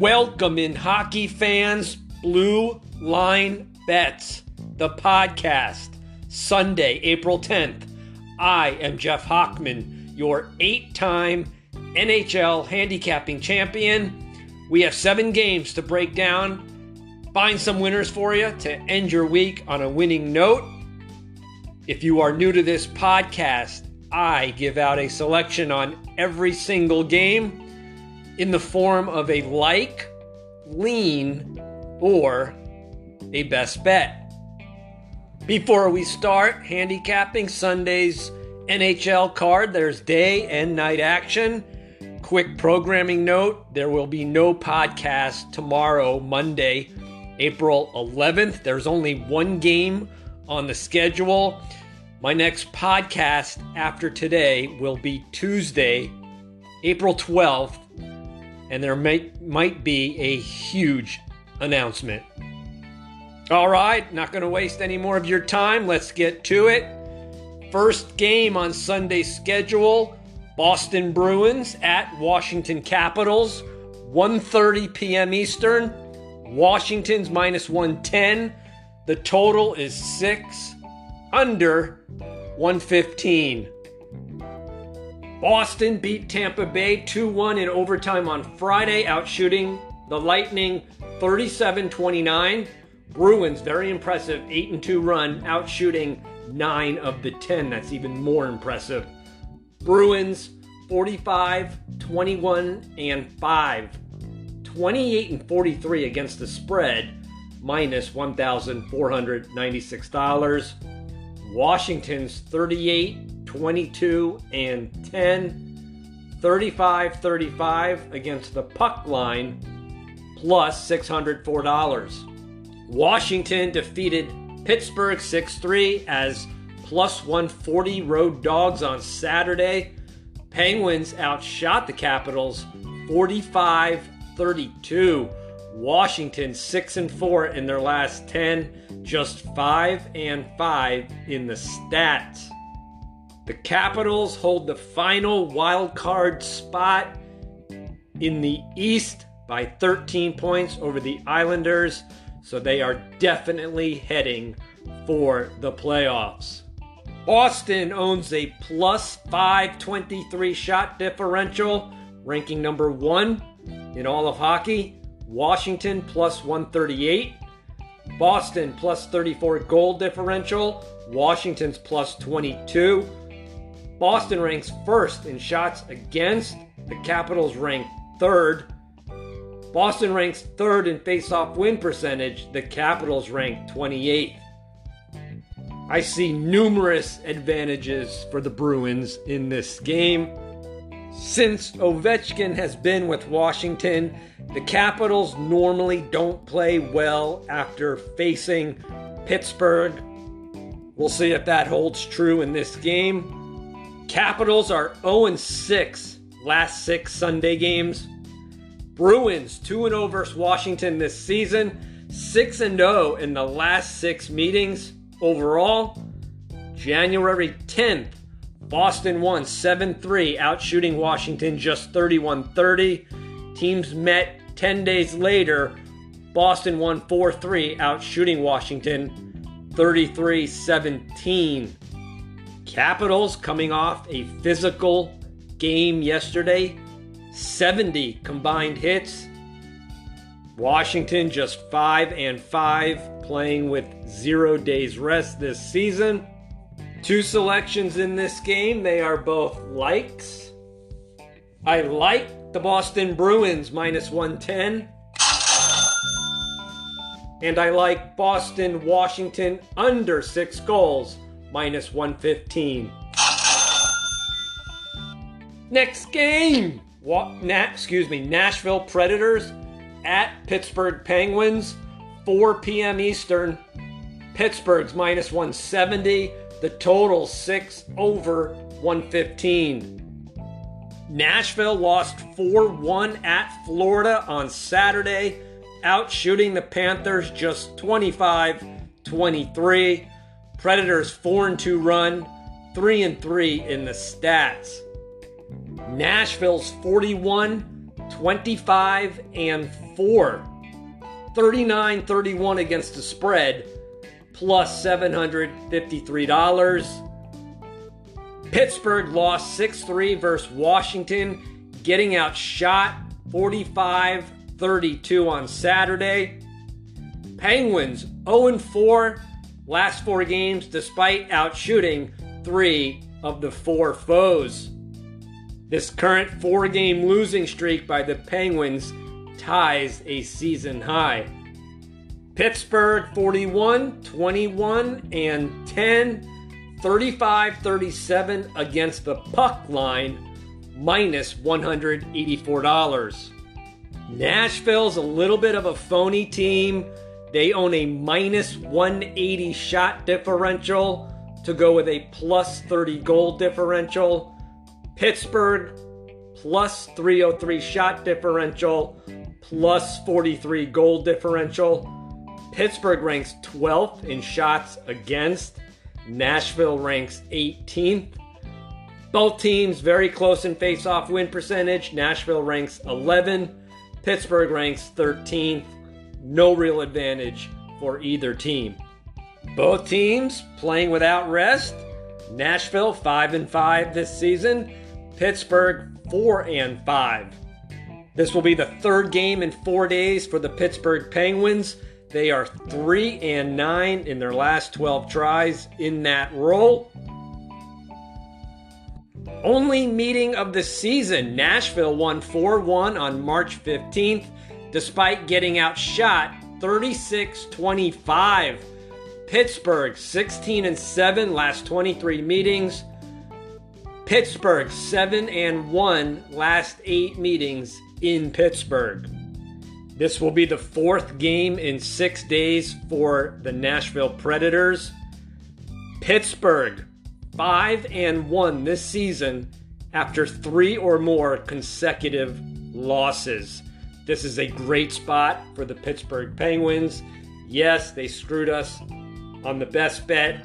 Welcome in hockey fans, Blue Line Bets, the podcast, Sunday, April 10th. I am Jeff Hochman, your eight time NHL handicapping champion. We have seven games to break down, find some winners for you to end your week on a winning note. If you are new to this podcast, I give out a selection on every single game in the form of a like, lean, or a best bet. Before we start handicapping Sunday's NHL card, there's day and night action. Quick programming note there will be no podcast tomorrow, Monday, April 11th. There's only one game on the schedule. My next podcast after today will be Tuesday, April 12th and there might might be a huge announcement. All right, not going to waste any more of your time. Let's get to it. First game on Sunday's schedule, Boston Bruins at Washington Capitals, 1:30 p.m. Eastern. Washington's minus 110. The total is 6 under 115. Boston beat Tampa Bay 2 1 in overtime on Friday, outshooting the Lightning 37 29. Bruins, very impressive 8 2 run, outshooting 9 of the 10. That's even more impressive. Bruins 45 21 and 5. 28 and 43 against the spread, minus $1,496. Washington's 38 22 and 10, 35 35 against the puck line, plus $604. Washington defeated Pittsburgh 6 3 as plus 140 road dogs on Saturday. Penguins outshot the Capitals 45 32. Washington 6 and 4 in their last 10, just 5 and 5 in the stats. The Capitals hold the final wild card spot in the East by 13 points over the Islanders, so they are definitely heading for the playoffs. Boston owns a plus 523 shot differential, ranking number one in all of hockey. Washington plus 138. Boston plus 34 goal differential. Washington's plus 22. Boston ranks first in shots against. The Capitals rank third. Boston ranks third in face-off win percentage. The Capitals rank 28th. I see numerous advantages for the Bruins in this game. Since Ovechkin has been with Washington, the Capitals normally don't play well after facing Pittsburgh. We'll see if that holds true in this game. Capitals are 0 6 last six Sunday games. Bruins 2 0 versus Washington this season, 6 0 in the last six meetings. Overall, January 10th, Boston won 7 3, outshooting Washington just 31 30. Teams met 10 days later. Boston won 4 3, outshooting Washington 33 17. Capitals coming off a physical game yesterday, 70 combined hits. Washington just 5 and 5 playing with 0 days rest this season. Two selections in this game, they are both likes. I like the Boston Bruins minus 110. And I like Boston Washington under 6 goals minus 115. Next game, what? Na- excuse me, Nashville Predators at Pittsburgh Penguins, 4 p.m. Eastern. Pittsburgh's minus 170. The total six over 115. Nashville lost 4 1 at Florida on Saturday, out shooting the Panthers just 25 23. Predators 4 and 2 run, 3 and 3 in the stats. Nashville's 41 25 and 4. 39 31 against the spread, plus $753. Pittsburgh lost 6 3 versus Washington, getting outshot 45 32 on Saturday. Penguins 0 4 last four games despite outshooting three of the four foes. This current four game losing streak by the Penguins ties a season high. Pittsburgh 41, 21, and 10, 35 37 against the puck line, minus $184. Nashville's a little bit of a phony team. They own a minus 180 shot differential to go with a plus 30 goal differential. Pittsburgh plus 303 shot differential, plus 43 goal differential. Pittsburgh ranks 12th in shots against. Nashville ranks 18th. Both teams very close in face-off win percentage. Nashville ranks 11. Pittsburgh ranks 13th. No real advantage for either team. Both teams playing without rest. Nashville 5 and 5 this season. Pittsburgh 4 and 5. This will be the third game in 4 days for the Pittsburgh Penguins. They are 3 and 9 in their last 12 tries in that role. Only meeting of the season. Nashville won 4 1 on March 15th, despite getting outshot 36 25. Pittsburgh 16 and 7 last 23 meetings. Pittsburgh 7 and 1 last 8 meetings in Pittsburgh. This will be the fourth game in 6 days for the Nashville Predators. Pittsburgh 5 and 1 this season after 3 or more consecutive losses. This is a great spot for the Pittsburgh Penguins. Yes, they screwed us on the best bet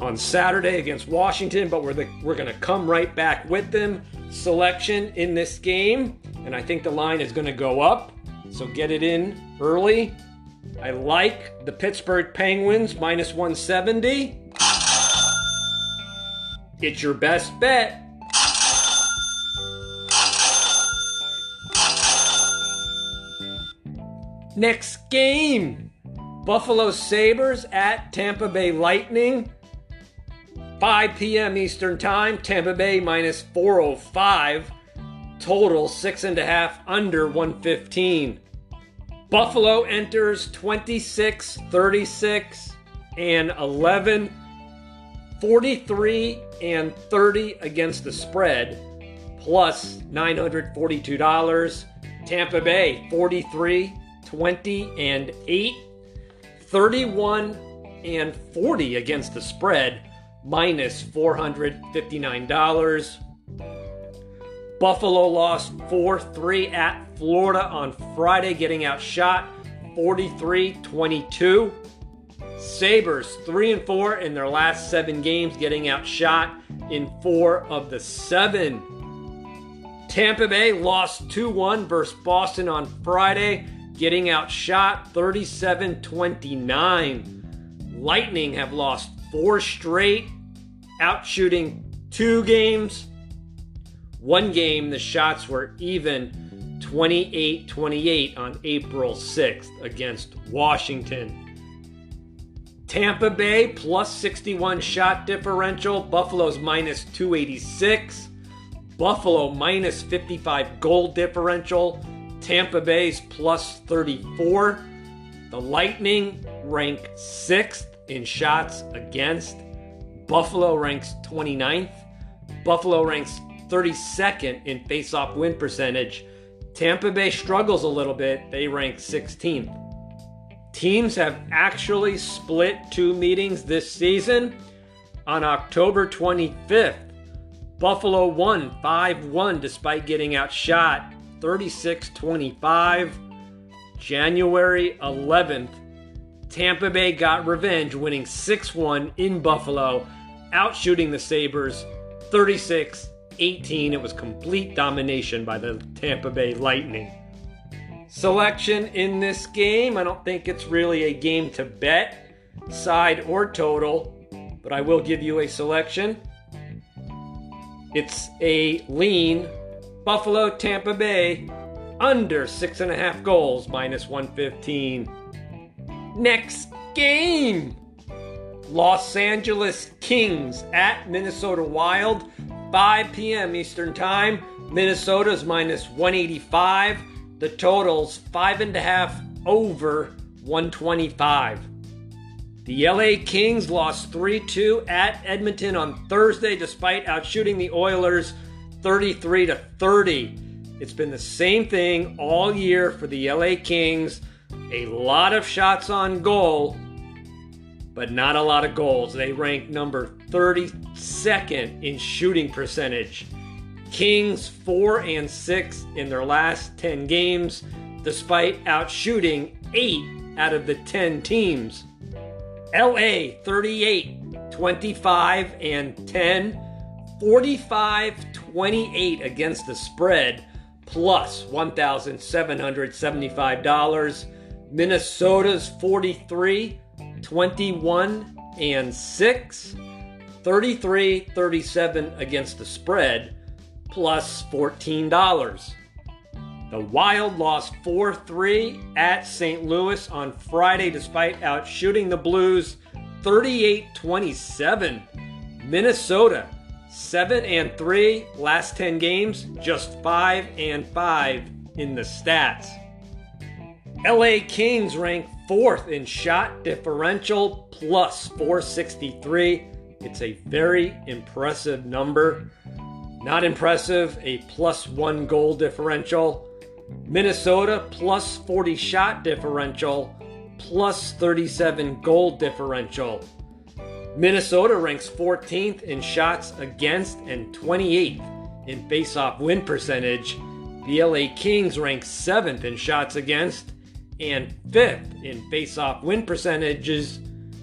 on Saturday against Washington, but we're the, we're going to come right back with them. Selection in this game, and I think the line is going to go up. So get it in early. I like the Pittsburgh Penguins minus 170. It's your best bet. Next game Buffalo Sabres at Tampa Bay Lightning. 5 p.m. Eastern Time, Tampa Bay minus 405. Total six and a half under 115. Buffalo enters 26, 36, and 11. 43 and 30 against the spread, plus $942. Tampa Bay 43, 20, and 8. 31 and 40 against the spread, minus $459. Buffalo lost 4 3 at Florida on Friday, getting outshot 43 22. Sabres 3 and 4 in their last seven games, getting outshot in four of the seven. Tampa Bay lost 2 1 versus Boston on Friday, getting outshot 37 29. Lightning have lost four straight, outshooting two games. One game, the shots were even 28 28 on April 6th against Washington. Tampa Bay plus 61 shot differential, Buffalo's minus 286. Buffalo minus 55 goal differential, Tampa Bay's plus 34. The Lightning rank 6th in shots against. Buffalo ranks 29th. Buffalo ranks 32nd in face-off win percentage. Tampa Bay struggles a little bit. They rank 16th. Teams have actually split two meetings this season. On October 25th, Buffalo won 5 1 despite getting outshot 36 25. January 11th, Tampa Bay got revenge, winning 6 1 in Buffalo, outshooting the Sabres 36 18. It was complete domination by the Tampa Bay Lightning. Selection in this game, I don't think it's really a game to bet, side or total, but I will give you a selection. It's a lean Buffalo Tampa Bay under six and a half goals, minus 115. Next game Los Angeles Kings at Minnesota Wild, 5 p.m. Eastern Time. Minnesota's minus 185. The total's five and a half over 125. The LA Kings lost 3 2 at Edmonton on Thursday despite outshooting the Oilers 33 to 30. It's been the same thing all year for the LA Kings. A lot of shots on goal, but not a lot of goals. They rank number 32nd in shooting percentage. Kings 4 and 6 in their last 10 games, despite outshooting 8 out of the 10 teams. LA 38, 25 and 10, 45 28 against the spread, plus $1,775. Minnesota's 43, 21 and 6, 33 37 against the spread, plus $14. The Wild lost 4 3 at St. Louis on Friday despite outshooting the Blues 38 27. Minnesota 7 and 3, last 10 games, just 5 and 5 in the stats. LA Kings rank 4th in shot differential plus 463. It's a very impressive number. Not impressive, a plus 1 goal differential. Minnesota plus 40 shot differential, plus 37 goal differential. Minnesota ranks 14th in shots against and 28th in faceoff win percentage. The LA Kings rank 7th in shots against and 5th in faceoff win percentages.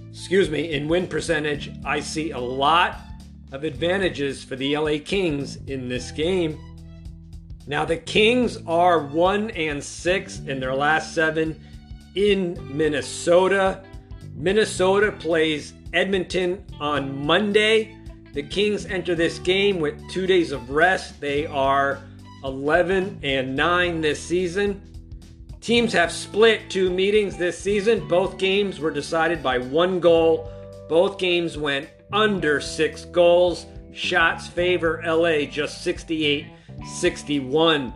Excuse me, in win percentage, I see a lot of advantages for the LA Kings in this game. Now, the Kings are 1 and 6 in their last seven in Minnesota. Minnesota plays Edmonton on Monday. The Kings enter this game with two days of rest. They are 11 and 9 this season. Teams have split two meetings this season. Both games were decided by one goal. Both games went under six goals. Shots favor LA just 68 61.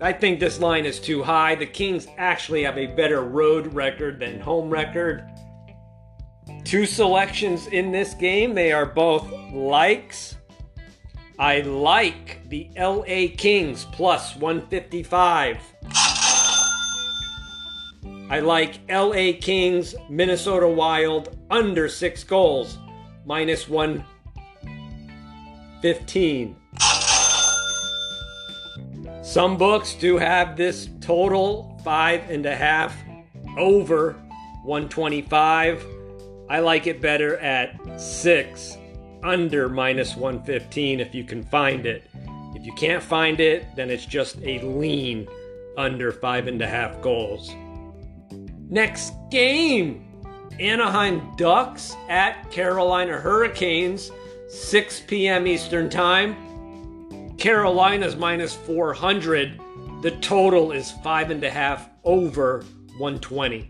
I think this line is too high. The Kings actually have a better road record than home record. Two selections in this game, they are both likes. I like the LA Kings plus 155. I like LA Kings, Minnesota Wild under six goals, minus 115. Some books do have this total five and a half over 125. I like it better at six under minus 115 if you can find it. If you can't find it, then it's just a lean under five and a half goals. Next game Anaheim Ducks at Carolina Hurricanes, 6 p.m. Eastern Time. Carolina's minus 400. The total is five and a half over 120.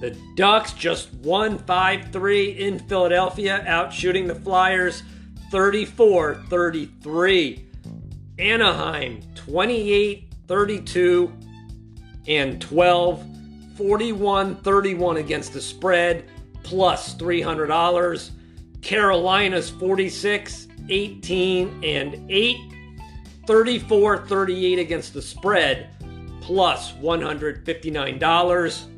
The Ducks just won 5 3 in Philadelphia, out shooting the Flyers 34 33. Anaheim 28 32 and 12, 41 31 against the spread, plus $300. Carolina's 46 18 and 8, 34 38 against the spread, plus $159.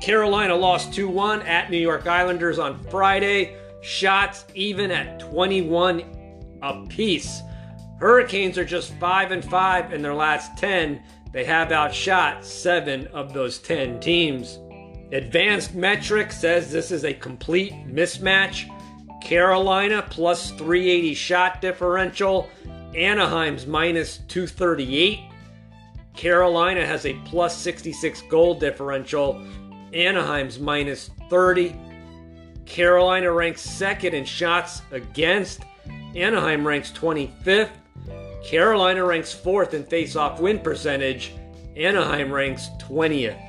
Carolina lost 2 1 at New York Islanders on Friday. Shots even at 21 apiece. Hurricanes are just 5 and 5 in their last 10. They have outshot 7 of those 10 teams. Advanced Metric says this is a complete mismatch. Carolina plus 380 shot differential. Anaheim's minus 238. Carolina has a plus 66 goal differential. Anaheim's minus 30. Carolina ranks second in shots against. Anaheim ranks 25th. Carolina ranks fourth in face-off win percentage. Anaheim ranks 20th.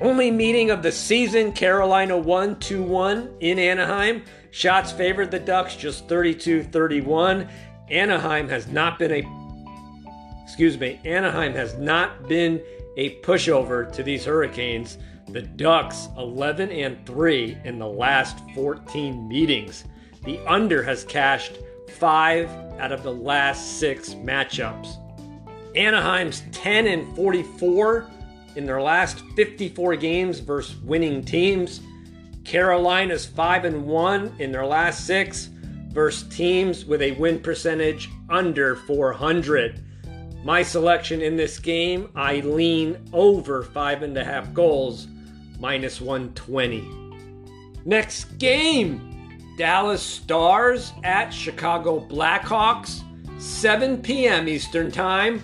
Only meeting of the season, Carolina won 2 1 in Anaheim. Shots favored the Ducks just 32 31. Anaheim has not been a excuse me, Anaheim has not been a pushover to these Hurricanes. The Ducks 11 and 3 in the last 14 meetings. The under has cashed 5 out of the last 6 matchups. Anaheim's 10 and 44 in their last 54 games versus winning teams. Carolina's 5 and 1 in their last 6 versus teams with a win percentage under 400. My selection in this game, I lean over 5.5 goals, minus 120. Next game Dallas Stars at Chicago Blackhawks, 7 p.m. Eastern Time.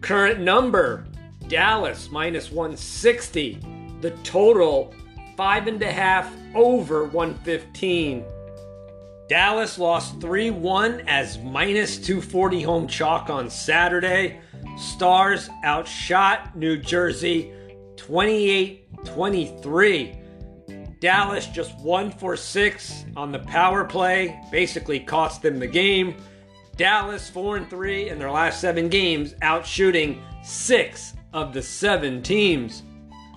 Current number Dallas minus 160. The total, five and a half over 115. Dallas lost 3 1 as minus 240 home chalk on Saturday. Stars outshot New Jersey 28 23. Dallas just 1 for 6 on the power play, basically cost them the game. Dallas 4 and 3 in their last 7 games, outshooting 6 of the seven teams.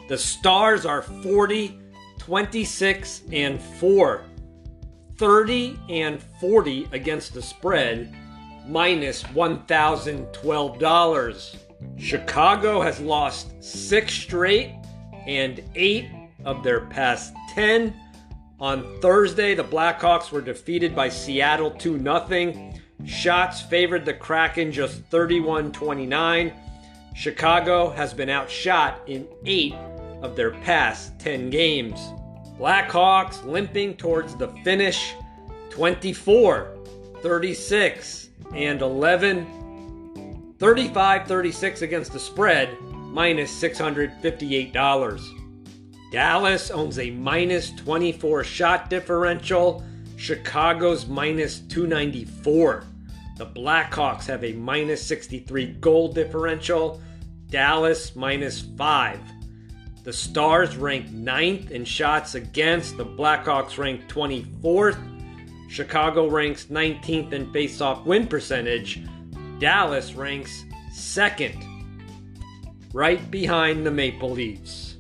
The Stars are 40, 26, and 4. 30 and 40 against the spread, minus $1,012. Chicago has lost six straight and eight of their past 10. On Thursday, the Blackhawks were defeated by Seattle 2 0. Shots favored the Kraken just 31 29. Chicago has been outshot in eight of their past 10 games. Blackhawks limping towards the finish 24, 36, and 11. 35 36 against the spread, minus $658. Dallas owns a minus 24 shot differential. Chicago's minus 294. The Blackhawks have a minus 63 goal differential. Dallas minus 5. The Stars rank 9th in shots against. The Blackhawks rank 24th. Chicago ranks 19th in face-off win percentage. Dallas ranks 2nd, right behind the Maple Leafs.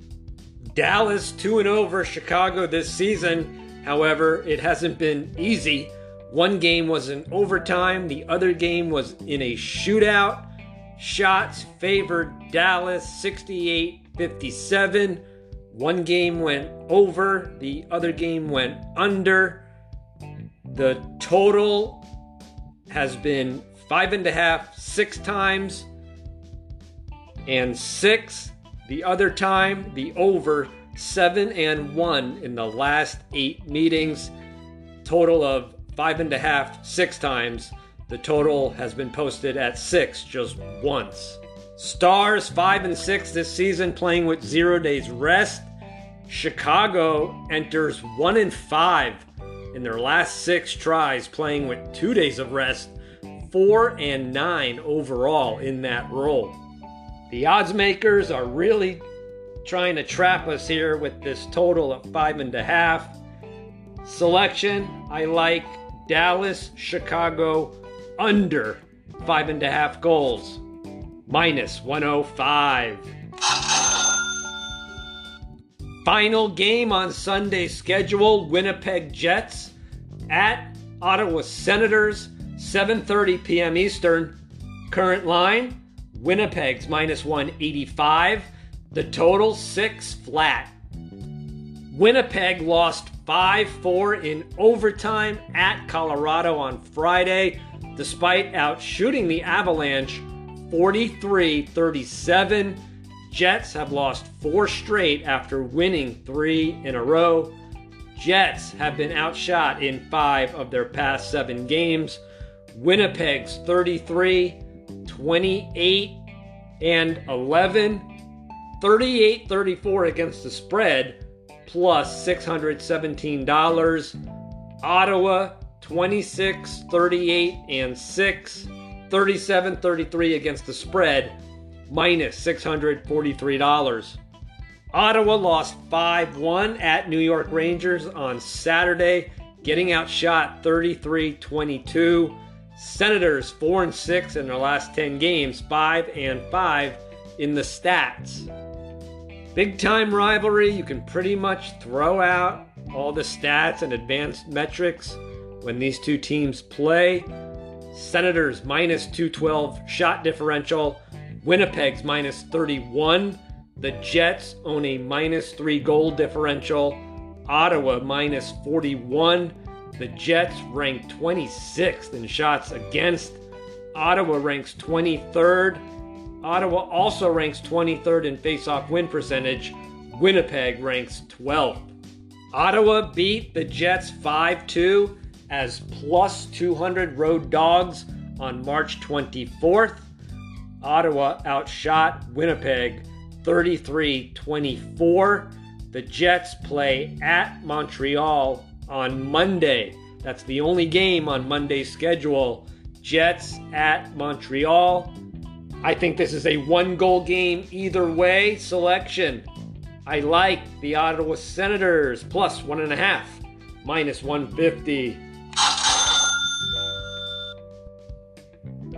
Dallas 2 0 over Chicago this season. However, it hasn't been easy. One game was in overtime, the other game was in a shootout. Shots favored Dallas 68 57. One game went over, the other game went under. The total has been five and a half, six times, and six the other time. The over seven and one in the last eight meetings. Total of five and a half, six times. The total has been posted at six just once. Stars five and six this season, playing with zero days rest. Chicago enters one and five in their last six tries, playing with two days of rest, four and nine overall in that role. The odds makers are really trying to trap us here with this total of five and a half. Selection, I like Dallas, Chicago under five and a half goals, minus 105. Final game on Sunday's schedule Winnipeg Jets at Ottawa Senators, 7:30 p.m. Eastern. Current line Winnipeg's minus 185. The total 6 flat. Winnipeg lost 5 4 in overtime at Colorado on Friday, despite outshooting the Avalanche 43 37. Jets have lost four straight after winning three in a row. Jets have been outshot in five of their past seven games. Winnipeg's 33, 28, and 11. 38 34 against the spread, plus $617. Ottawa 26 38 and 6. 37 33 against the spread, minus $643. Ottawa lost 5 1 at New York Rangers on Saturday, getting outshot 33 22. Senators 4 and 6 in their last 10 games, 5 and 5 in the stats. Big time rivalry, you can pretty much throw out all the stats and advanced metrics when these two teams play. Senators minus 212 shot differential, Winnipeg's minus 31. The Jets own a minus 3 goal differential, Ottawa minus 41. The Jets rank 26th in shots against. Ottawa ranks 23rd. Ottawa also ranks 23rd in faceoff win percentage. Winnipeg ranks 12th. Ottawa beat the Jets 5 2 as plus 200 road dogs on March 24th. Ottawa outshot Winnipeg 33 24. The Jets play at Montreal on Monday. That's the only game on Monday's schedule. Jets at Montreal. I think this is a one goal game either way selection. I like the Ottawa Senators plus one and a half, minus 150.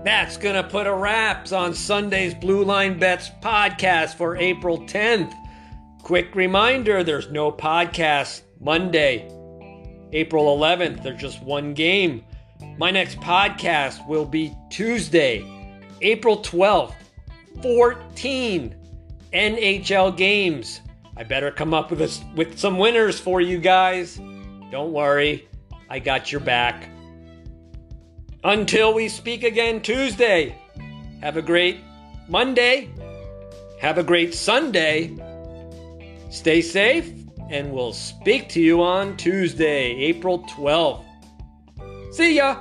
That's going to put a wraps on Sunday's Blue Line Bets podcast for April 10th. Quick reminder there's no podcast Monday, April 11th. There's just one game. My next podcast will be Tuesday, April 12th. 14 NHL games. I better come up with a, with some winners for you guys. Don't worry, I got your back. Until we speak again Tuesday, have a great Monday. Have a great Sunday. Stay safe, and we'll speak to you on Tuesday, April 12th. See ya!